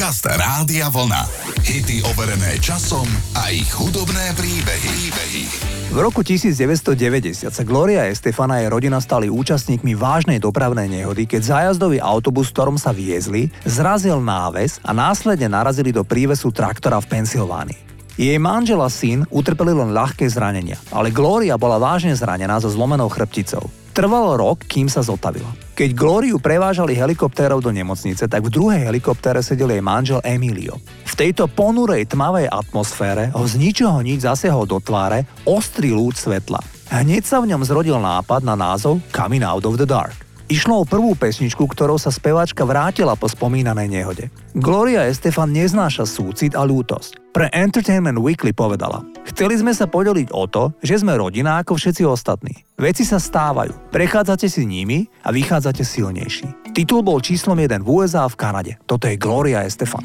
Podcast Rádia Vlna. Hity overené časom a ich hudobné príbehy. príbehy. V roku 1990 sa Gloria Estefana a jej rodina stali účastníkmi vážnej dopravnej nehody, keď zájazdový autobus, ktorom sa viezli, zrazil náves a následne narazili do prívesu traktora v Pensylvánii. Jej manžel a syn utrpeli len ľahké zranenia, ale Gloria bola vážne zranená so zlomenou chrbticou. Trvalo rok, kým sa zotavila. Keď Glóriu prevážali helikoptérov do nemocnice, tak v druhej helikoptére sedel jej manžel Emilio. V tejto ponurej tmavej atmosfére ho z ničoho nič zasiahol do tváre ostrý lúč svetla. Hneď sa v ňom zrodil nápad na názov Coming Out of the Dark. Išlo o prvú pesničku, ktorou sa speváčka vrátila po spomínanej nehode. Gloria Estefan neznáša súcit a ľútosť. Pre Entertainment Weekly povedala Chceli sme sa podeliť o to, že sme rodina ako všetci ostatní. Veci sa stávajú, prechádzate si nimi a vychádzate silnejší. Titul bol číslom 1 v USA a v Kanade. Toto je Gloria Estefan.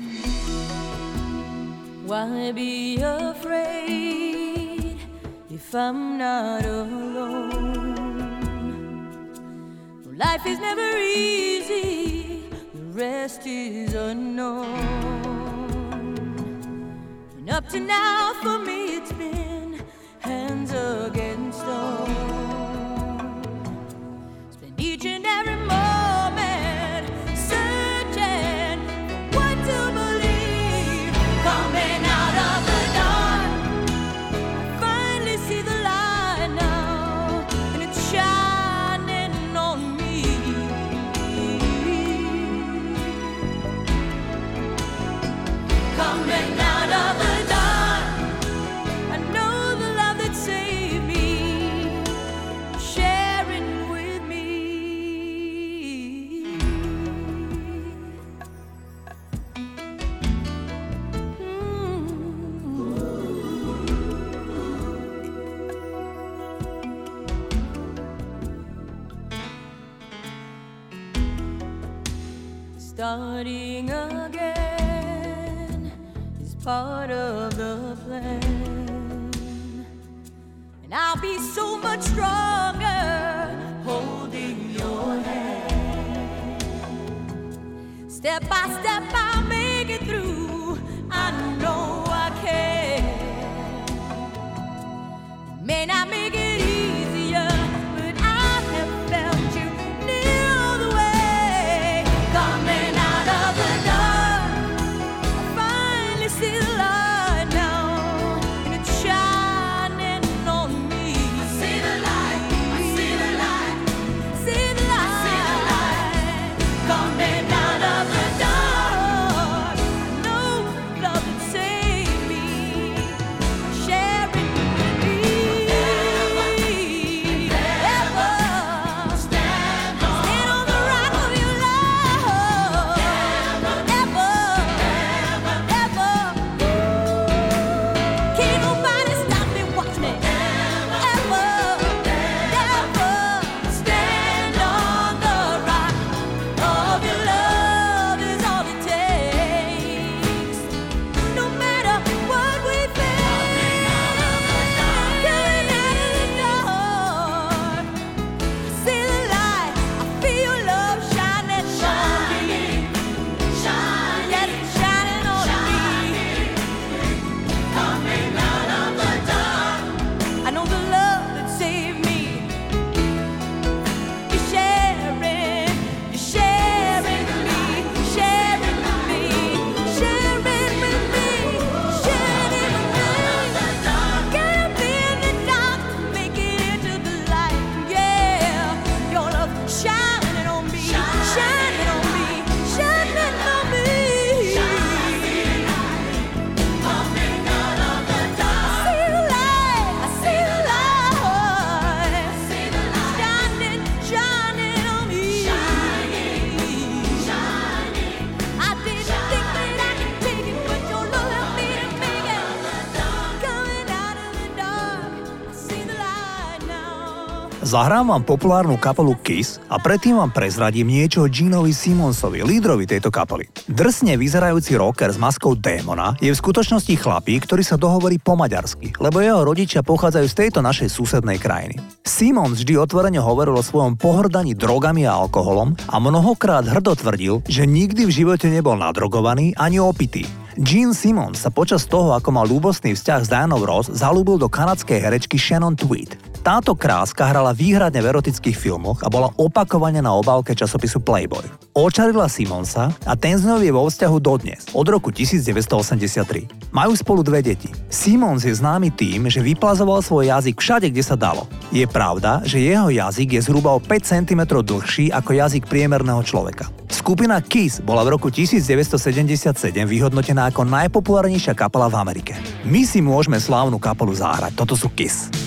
Why be afraid if I'm not alone? Life is never easy, the rest is unknown. And up to now, for me, it's been hands against Zahrám vám populárnu kapelu Kiss a predtým vám prezradím niečo Ginovi Simonsovi, lídrovi tejto kapely. Drsne vyzerajúci rocker s maskou démona je v skutočnosti chlapík, ktorý sa dohovorí po maďarsky, lebo jeho rodičia pochádzajú z tejto našej susednej krajiny. Simons vždy otvorene hovoril o svojom pohrdaní drogami a alkoholom a mnohokrát hrdo tvrdil, že nikdy v živote nebol nadrogovaný ani opitý. Gene Simmons sa počas toho, ako mal ľúbostný vzťah s Dianou Ross, zalúbil do kanadskej herečky Shannon Tweed. Táto kráska hrala výhradne v erotických filmoch a bola opakovane na obálke časopisu Playboy. Očarila Simonsa a ten z je vo vzťahu dodnes, od roku 1983. Majú spolu dve deti. Simons je známy tým, že vyplazoval svoj jazyk všade, kde sa dalo. Je pravda, že jeho jazyk je zhruba o 5 cm dlhší ako jazyk priemerného človeka. Skupina Kiss bola v roku 1977 vyhodnotená ako najpopulárnejšia kapela v Amerike. My si môžeme slávnu kapelu zahrať, toto sú Kiss.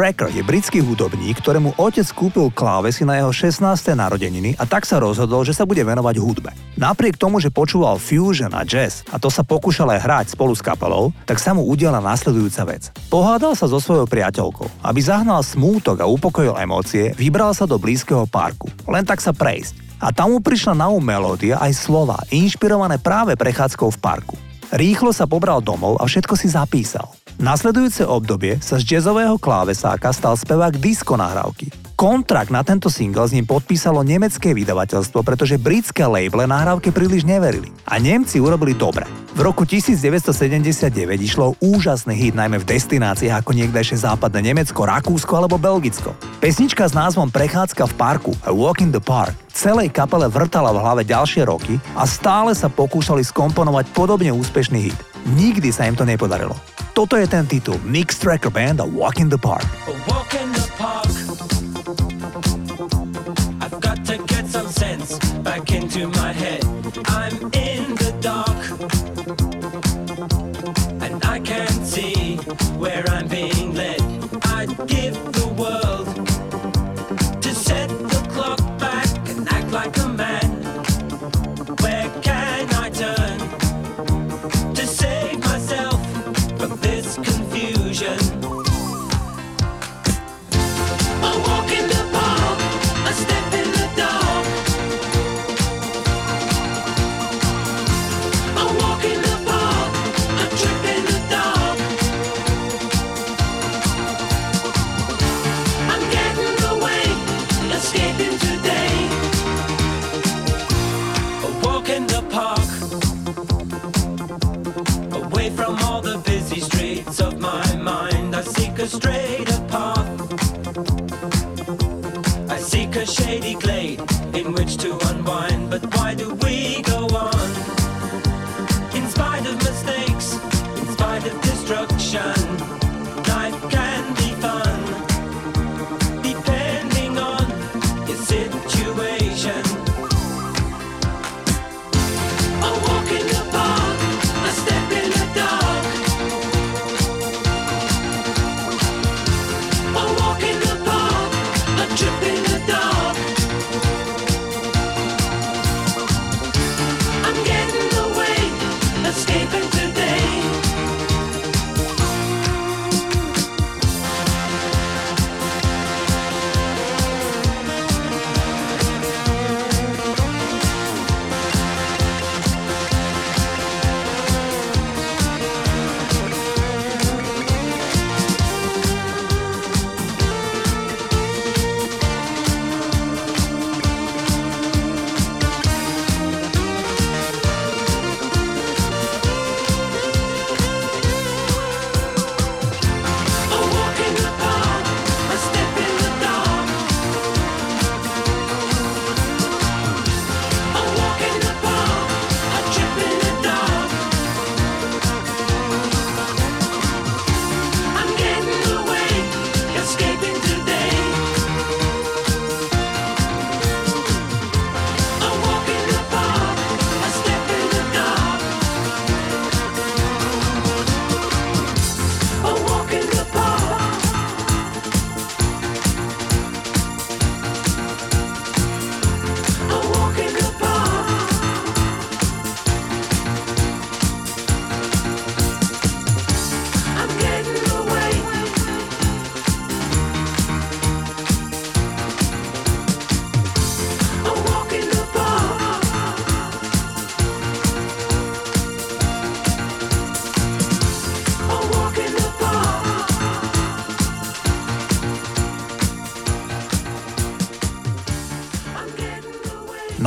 Stracker je britský hudobník, ktorému otec kúpil klávesy na jeho 16. narodeniny a tak sa rozhodol, že sa bude venovať hudbe. Napriek tomu, že počúval fusion a jazz a to sa pokúšal aj hrať spolu s kapelou, tak sa mu udiela následujúca vec. Pohádal sa so svojou priateľkou. Aby zahnal smútok a upokojil emócie, vybral sa do blízkeho parku. Len tak sa prejsť. A tam mu prišla na um melódia aj slova, inšpirované práve prechádzkou v parku. Rýchlo sa pobral domov a všetko si zapísal. Nasledujúce obdobie sa z jazzového klávesáka stal spevák disco nahrávky. Kontrakt na tento single s ním podpísalo nemecké vydavateľstvo, pretože britské labele nahrávke príliš neverili. A Nemci urobili dobre. V roku 1979 išlo úžasný hit najmä v destináciách ako niekdajšie západné Nemecko, Rakúsko alebo Belgicko. Pesnička s názvom Prechádzka v parku a Walk in the Park celej kapele vrtala v hlave ďalšie roky a stále sa pokúšali skomponovať podobne úspešný hit. Nikdy sa im to nepodarilo. Toto je ten titul Nick Tracker Band a Walk in the Park. Walk in the park. I've got to get some sense back into my head. I'm in the dark. And I can't see where I'm being led. I'd give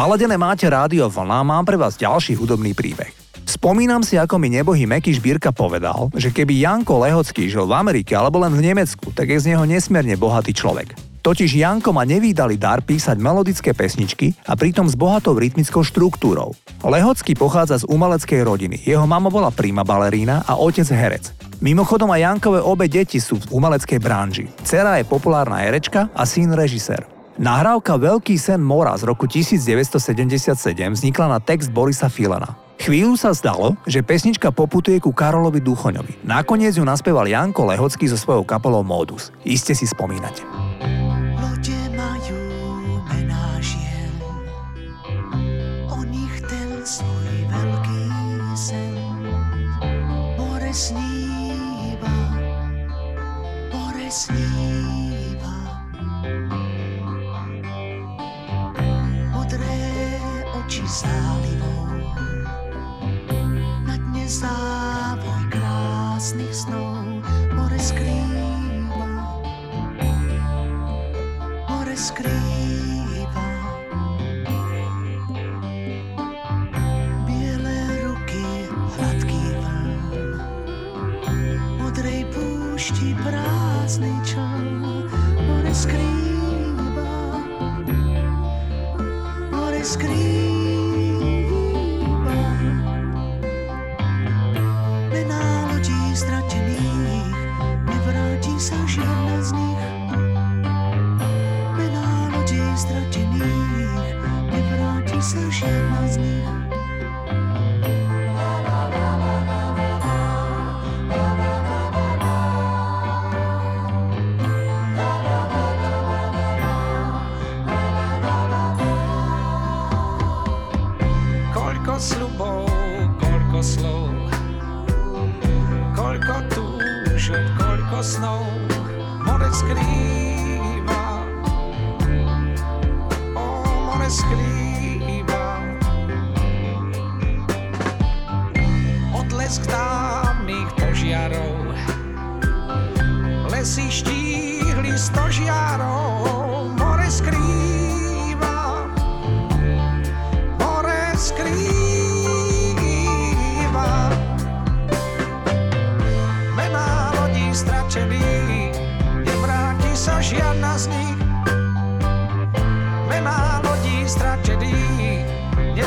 Naladené máte rádio Vlna, mám pre vás ďalší hudobný príbeh. Spomínam si, ako mi nebohý Meky Šbírka povedal, že keby Janko Lehocký žil v Amerike alebo len v Nemecku, tak je z neho nesmierne bohatý človek. Totiž Janko má nevýdali dar písať melodické pesničky a pritom s bohatou rytmickou štruktúrou. Lehocký pochádza z umeleckej rodiny. Jeho mama bola príma balerína a otec herec. Mimochodom aj Jankové obe deti sú v umeleckej branži. Cera je populárna herečka a syn režisér. Nahrávka Veľký sen mora z roku 1977 vznikla na text Borisa Filana. Chvíľu sa zdalo, že pesnička poputuje ku Karolovi Duchoňovi. Nakoniec ju naspieval Janko Lehocký so svojou kapelou Modus. Iste si spomínate. zálivou. Na dne krásnych snov more skrýva, ruky, hladký modrej púšti prázdny čan, more skrýva. scrivi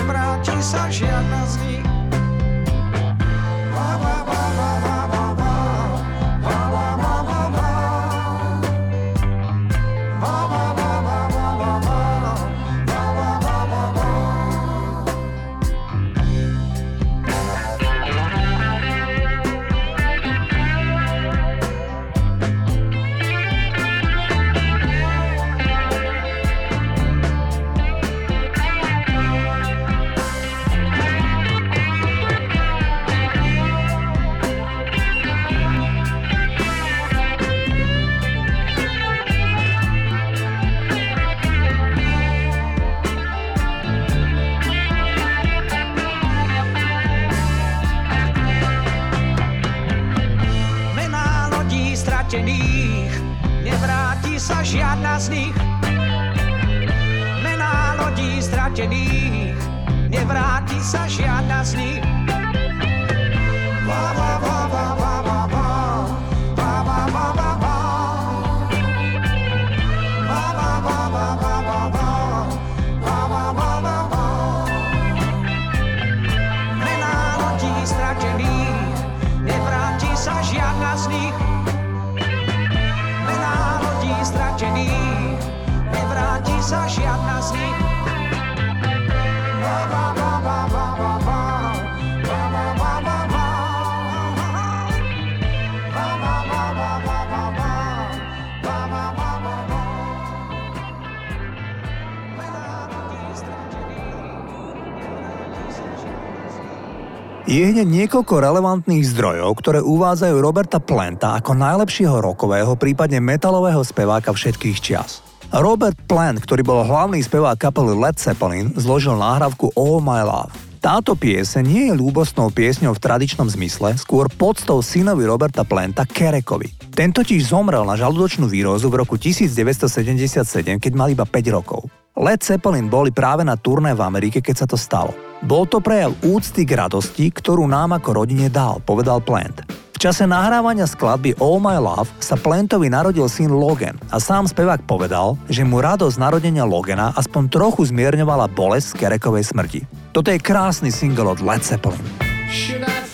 nevráti sa žiadna z nich. Je hneď niekoľko relevantných zdrojov, ktoré uvádzajú Roberta Planta ako najlepšieho rokového, prípadne metalového speváka všetkých čias. Robert Plant, ktorý bol hlavný spevák kapely Led Zeppelin, zložil náhravku All My Love. Táto piese nie je ľúbostnou piesňou v tradičnom zmysle, skôr podstou synovi Roberta Planta Kerekovi. Ten totiž zomrel na žalúdočnú výrozu v roku 1977, keď mal iba 5 rokov. Led Zeppelin boli práve na turné v Amerike, keď sa to stalo. Bol to prejav úcty k radosti, ktorú nám ako rodine dal, povedal Plant. V čase nahrávania skladby All My Love sa Plantovi narodil syn Logan a sám spevák povedal, že mu radosť narodenia Logana aspoň trochu zmierňovala bolesť z Kerekovej smrti. Toto je krásny single od Led Zeppelin. Should I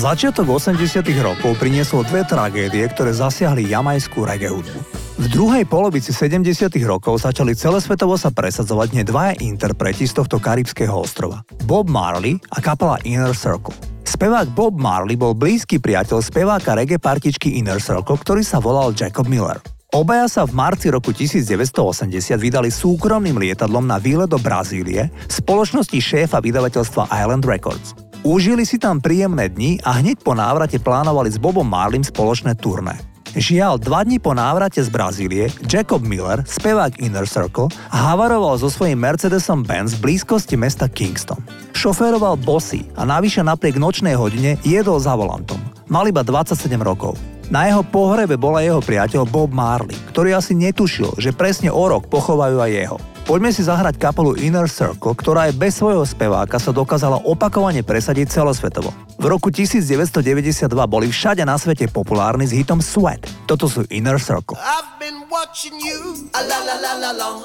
Začiatok 80 rokov priniesol dve tragédie, ktoré zasiahli jamajskú reggae hudbu. V druhej polovici 70 rokov začali celosvetovo sa presadzovať hneď dvaja interpreti z tohto karibského ostrova. Bob Marley a kapela Inner Circle. Spevák Bob Marley bol blízky priateľ speváka reggae partičky Inner Circle, ktorý sa volal Jacob Miller. Obaja sa v marci roku 1980 vydali súkromným lietadlom na výlet do Brazílie v spoločnosti šéfa vydavateľstva Island Records. Užili si tam príjemné dni a hneď po návrate plánovali s Bobom Marlim spoločné turné. Žiaľ, dva dní po návrate z Brazílie Jacob Miller, spevák Inner Circle, havaroval so svojím Mercedesom Benz v blízkosti mesta Kingston. Šoféroval bosy a navyše napriek nočnej hodine jedol za volantom. Mal iba 27 rokov. Na jeho pohrebe bola jeho priateľ Bob Marley, ktorý asi netušil, že presne o rok pochovajú aj jeho. Poďme si zahrať kapelu Inner Circle, ktorá aj bez svojho speváka sa dokázala opakovane presadiť celosvetovo. V roku 1992 boli všade na svete populárni s hitom Sweat. Toto sú Inner Circle. I've been watching you la la la la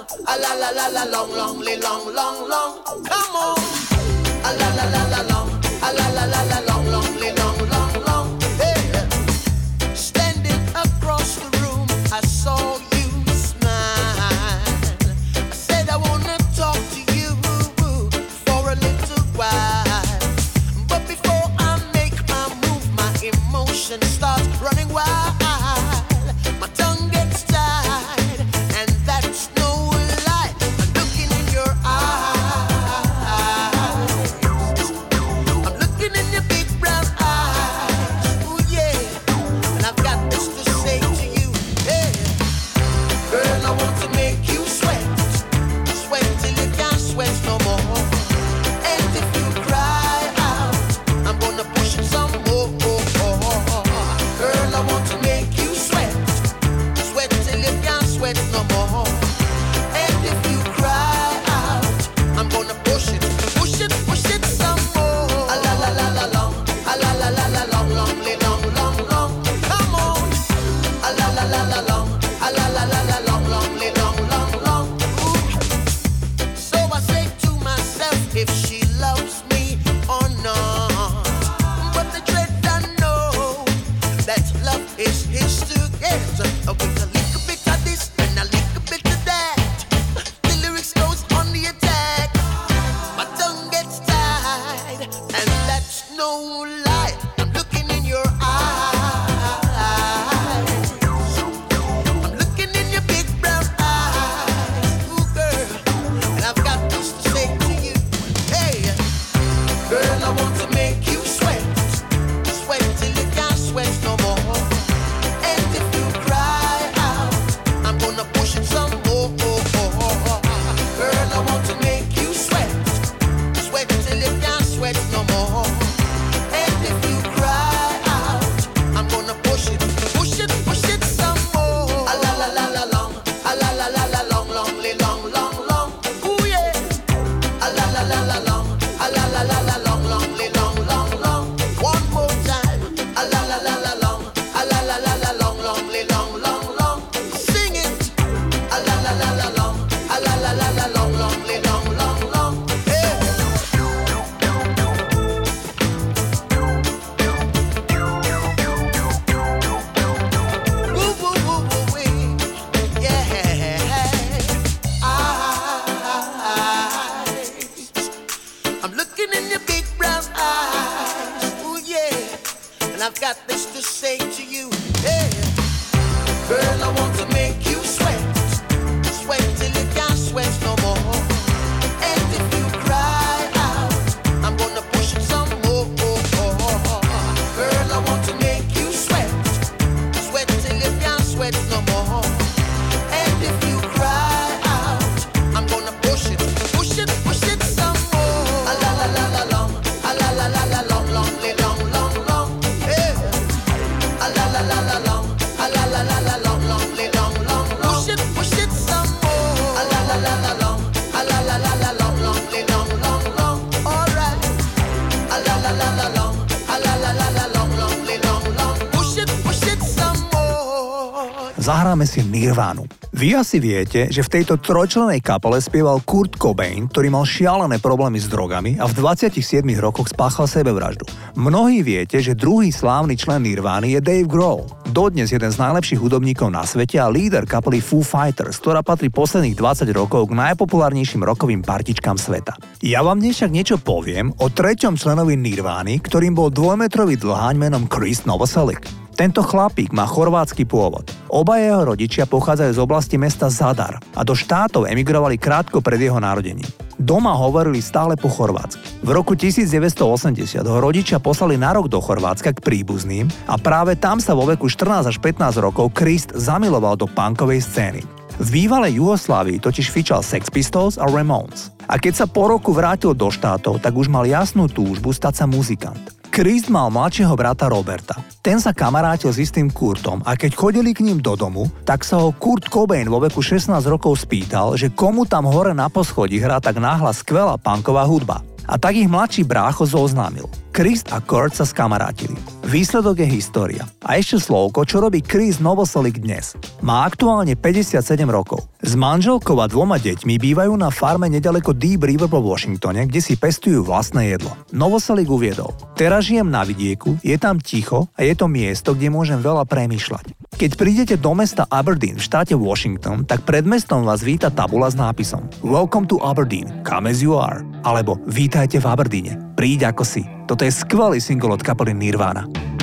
standing across the room I saw you zahráme si Nirvánu. Vy asi viete, že v tejto trojčlenej kapele spieval Kurt Cobain, ktorý mal šialené problémy s drogami a v 27 rokoch spáchal sebevraždu. Mnohí viete, že druhý slávny člen Nirvány je Dave Grohl, dodnes jeden z najlepších hudobníkov na svete a líder kapely Foo Fighters, ktorá patrí posledných 20 rokov k najpopulárnejším rokovým partičkám sveta. Ja vám dnes však niečo poviem o treťom členovi Nirvány, ktorým bol dvojmetrový dlháň menom Chris Novoselic. Tento chlapík má chorvátsky pôvod. Oba jeho rodičia pochádzajú z oblasti mesta Zadar a do štátov emigrovali krátko pred jeho narodením. Doma hovorili stále po chorvátsky. V roku 1980 ho rodičia poslali na rok do Chorvátska k príbuzným a práve tam sa vo veku 14 až 15 rokov Krist zamiloval do punkovej scény. V bývalej Juhoslávii totiž fičal Sex Pistols a Ramones. A keď sa po roku vrátil do štátov, tak už mal jasnú túžbu stať sa muzikant. Chris mal mladšieho brata Roberta. Ten sa kamarátil s istým Kurtom a keď chodili k ním do domu, tak sa ho Kurt Cobain vo veku 16 rokov spýtal, že komu tam hore na poschodí hrá tak náhla skvelá punková hudba. A tak ich mladší brácho zoznámil. Chris a Kurt sa skamarátili. Výsledok je história. A ešte slovko, čo robí Chris Novoselik dnes. Má aktuálne 57 rokov. S manželkou a dvoma deťmi bývajú na farme nedaleko Deep River vo Washingtone, kde si pestujú vlastné jedlo. Novoselik uviedol. Teraz žijem na vidieku, je tam ticho a je to miesto, kde môžem veľa premýšľať. Keď prídete do mesta Aberdeen v štáte Washington, tak pred mestom vás víta tabula s nápisom Welcome to Aberdeen, come as you are, alebo Vítajte v Aberdeene, príď ako si. Toto je skvelý single od kapely Nirvana.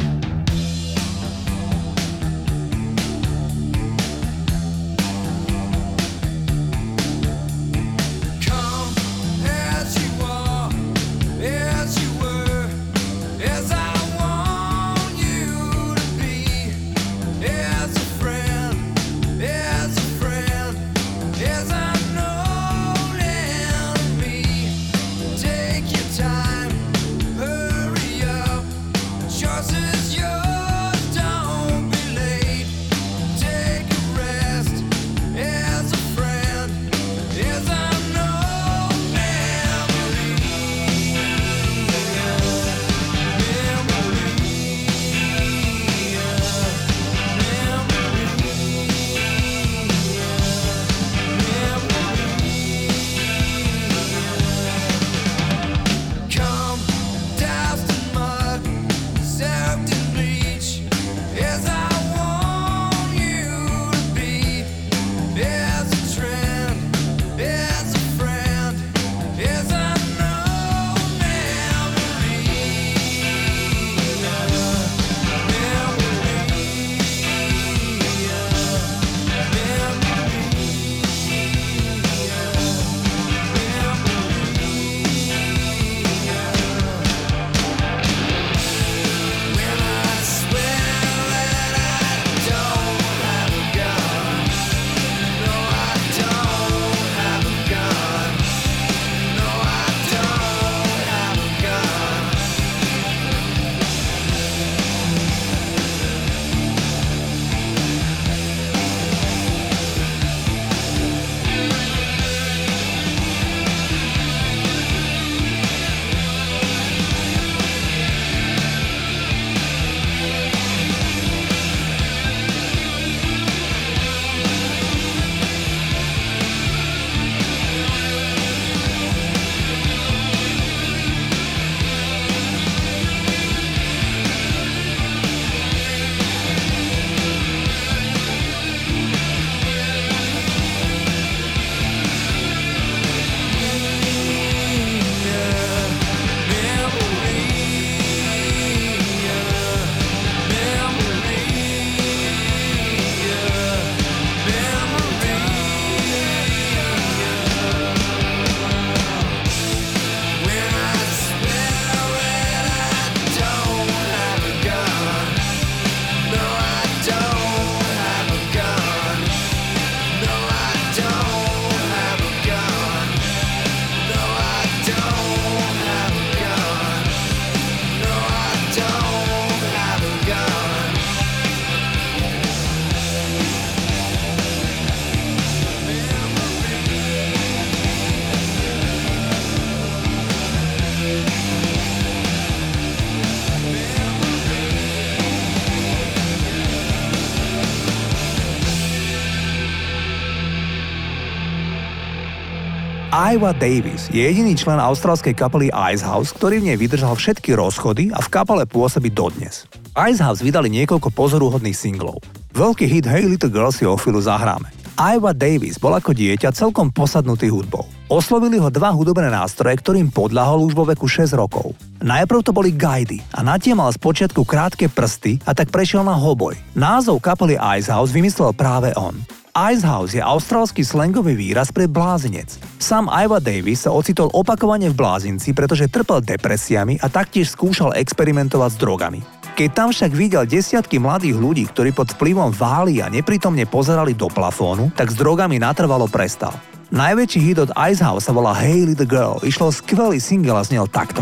Iowa Davis je jediný člen austrálskej kapely Icehouse, ktorý v nej vydržal všetky rozchody a v kapele pôsobí dodnes. Icehouse vydali niekoľko pozoruhodných singlov. Veľký hit Hey Little Girl si o chvíľu zahráme. Iowa Davis bol ako dieťa celkom posadnutý hudbou. Oslovili ho dva hudobné nástroje, ktorým podľahol už vo veku 6 rokov. Najprv to boli gajdy a na tie mal spočiatku krátke prsty a tak prešiel na hoboj. Názov kapely Icehouse vymyslel práve on. Icehouse je austrálsky slangový výraz pre blázinec. Sam Iowa Davis sa ocitol opakovane v blázinci, pretože trpel depresiami a taktiež skúšal experimentovať s drogami. Keď tam však videl desiatky mladých ľudí, ktorí pod vplyvom váli a neprítomne pozerali do plafónu, tak s drogami natrvalo prestal. Najväčší hit od Icehouse sa volá Hey Little Girl, išlo skvelý single a znel takto.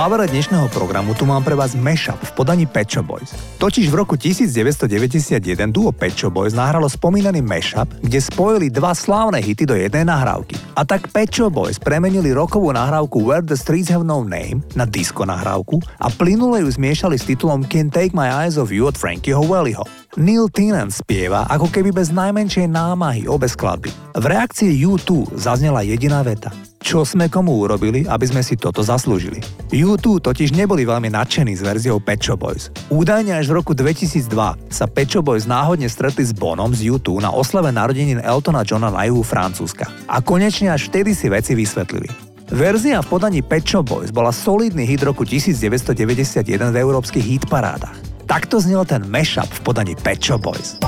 Závere dnešného programu tu mám pre vás mashup v podaní Pet Shop Boys. Totiž v roku 1991 duo Pet Shop Boys nahralo spomínaný mashup, kde spojili dva slávne hity do jednej nahrávky. A tak Pet Shop Boys premenili rokovú nahrávku Where the Streets Have No Name na disco nahrávku a plynule ju zmiešali s titulom Can't Take My Eyes Off You od Frankieho Wellyho. Neil Tennant spieva ako keby bez najmenšej námahy obe skladby. V reakcii U2 zaznela jediná veta. Čo sme komu urobili, aby sme si toto zaslúžili? U2 totiž neboli veľmi nadšení s verziou Pet Shop Boys. Údajne až v roku 2002 sa Pet Shop Boys náhodne stretli s Bonom z U2 na oslave narodenín Eltona Johna na juhu Francúzska. A konečne až vtedy si veci vysvetlili. Verzia v podaní Pet Shop Boys bola solidný hit roku 1991 v európskych hitparádach. Takto znel ten mashup v podaní Pet Shop Boys.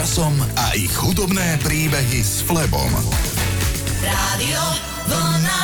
Časom a ich hudobné príbehy s Flebom. Rádio Vlna.